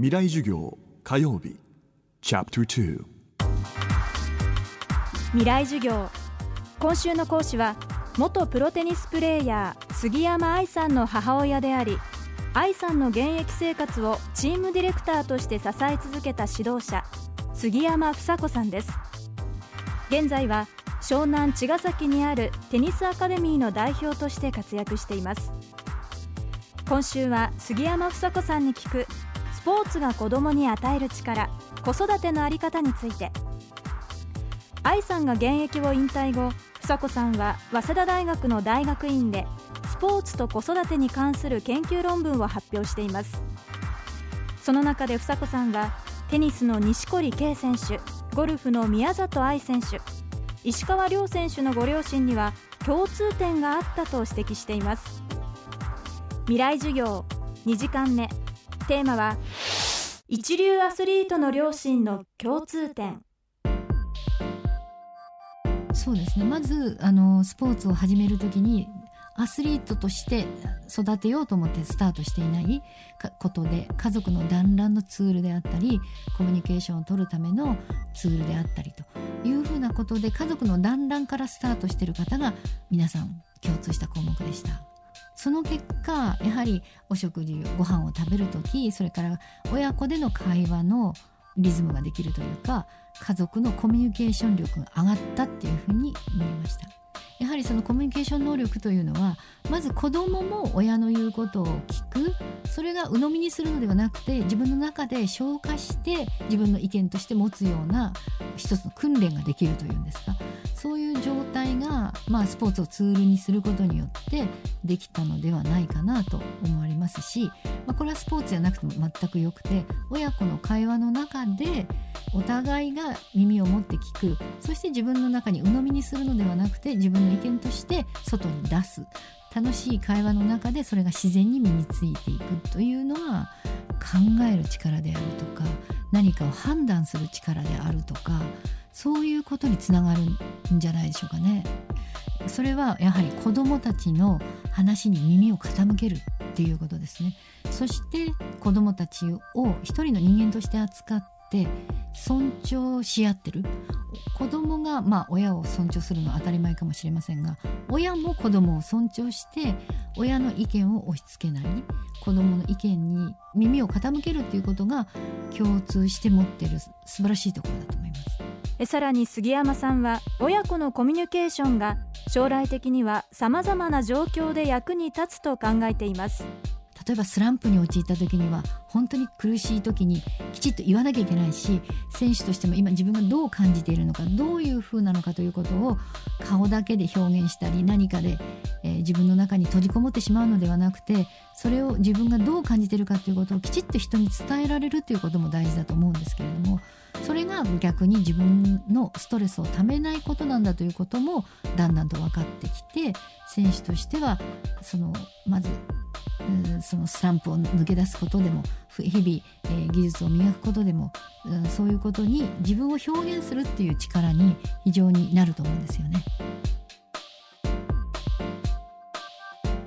未来授業火曜日。チャプター未来授業。今週の講師は元プロテニスプレーヤー杉山愛さんの母親であり愛さんの現役生活をチームディレクターとして支え続けた指導者杉山房子さんです。現在は湘南茅ヶ崎にあるテニスアカデミーの代表として活躍しています。今週は杉山房子さんに聞くポーツが子供に与える力子育ての在り方について。愛さんが現役を引退後房子さんは早稲田大学の大学院でスポーツと子育てに関する研究論文を発表しています。その中で房子さんはテニスの錦織圭選手ゴルフの宮里藍選手石川遼選手のご両親には共通点があったと指摘しています。未来授業2時間目。テーマは一流アスリートの両親の共通点そうですねまずあのスポーツを始める時にアスリートとして育てようと思ってスタートしていないことで家族の団らんのツールであったりコミュニケーションを取るためのツールであったりというふうなことで家族の団らんからスタートしている方が皆さん共通した項目でした。その結果やはりお食事ご飯を食べる時それから親子での会話のリズムができるというか家族のコミュニケーション力が上がったっていうふうに思いました。やはりそのコミュニケーション能力というのはまず子供も親の言うことを聞く。それが鵜呑みにするのではなくて自分の中で消化して自分の意見として持つような一つの訓練ができるというんですか。いう状態が、まあ、スポーツをツールにすることによってできたのではないかなと思われますし、まあ、これはスポーツじゃなくても全くよくて親子の会話の中でお互いが耳を持って聞く。そして自分の中に鵜呑みにするのではなくて自分の意見として外に出す。楽しい会話の中でそれが自然に身についていくというのは考える力であるとか何かを判断する力であるとかそういうことにつながるんじゃないでしょうかね。それはやはり子どもたちの話に耳を傾けるっていうことですね。そして子どもたちを一人の人間として扱って尊重し合ってる子供がまあ親を尊重するのは当たり前かもしれませんが親も子供を尊重して親の意見を押し付けない子供の意見に耳を傾けるっていうことが共通して持ってる素晴らしいところだと思います。さらに杉山さんは親子のコミュニケーションが将来的にはさまざまな状況で役に立つと考えています。例えばスランプに陥った時には本当に苦しい時にきちっと言わなきゃいけないし選手としても今自分がどう感じているのかどういう風なのかということを顔だけで表現したり何かで、えー、自分の中に閉じこもってしまうのではなくてそれを自分がどう感じているかということをきちっと人に伝えられるということも大事だと思うんですけれどもそれが逆に自分のストレスをためないことなんだということもだんだんと分かってきて選手としてはそのまずそのスタンプを抜け出すことでも日々、えー、技術を磨くことでも、うん、そういうことに自分を表現するっていう力に非常になると思うんですよね。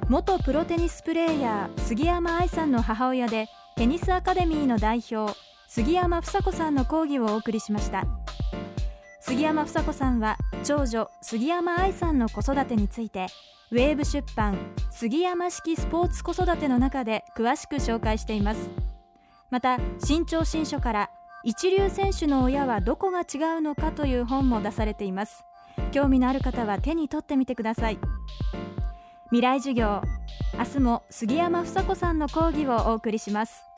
元プロテニスプレーヤー杉山愛さんの母親でテニスアカデミーの代表杉山房子さんの講義をお送りしました。杉山房子さんは長女杉山愛さんの子育てについてウェーブ出版杉山式スポーツ子育ての中で詳しく紹介しています。また新潮新書から一流選手の親はどこが違うのかという本も出されています。興味のある方は手に取ってみてください。未来授業明日も杉山房子さんの講義をお送りします。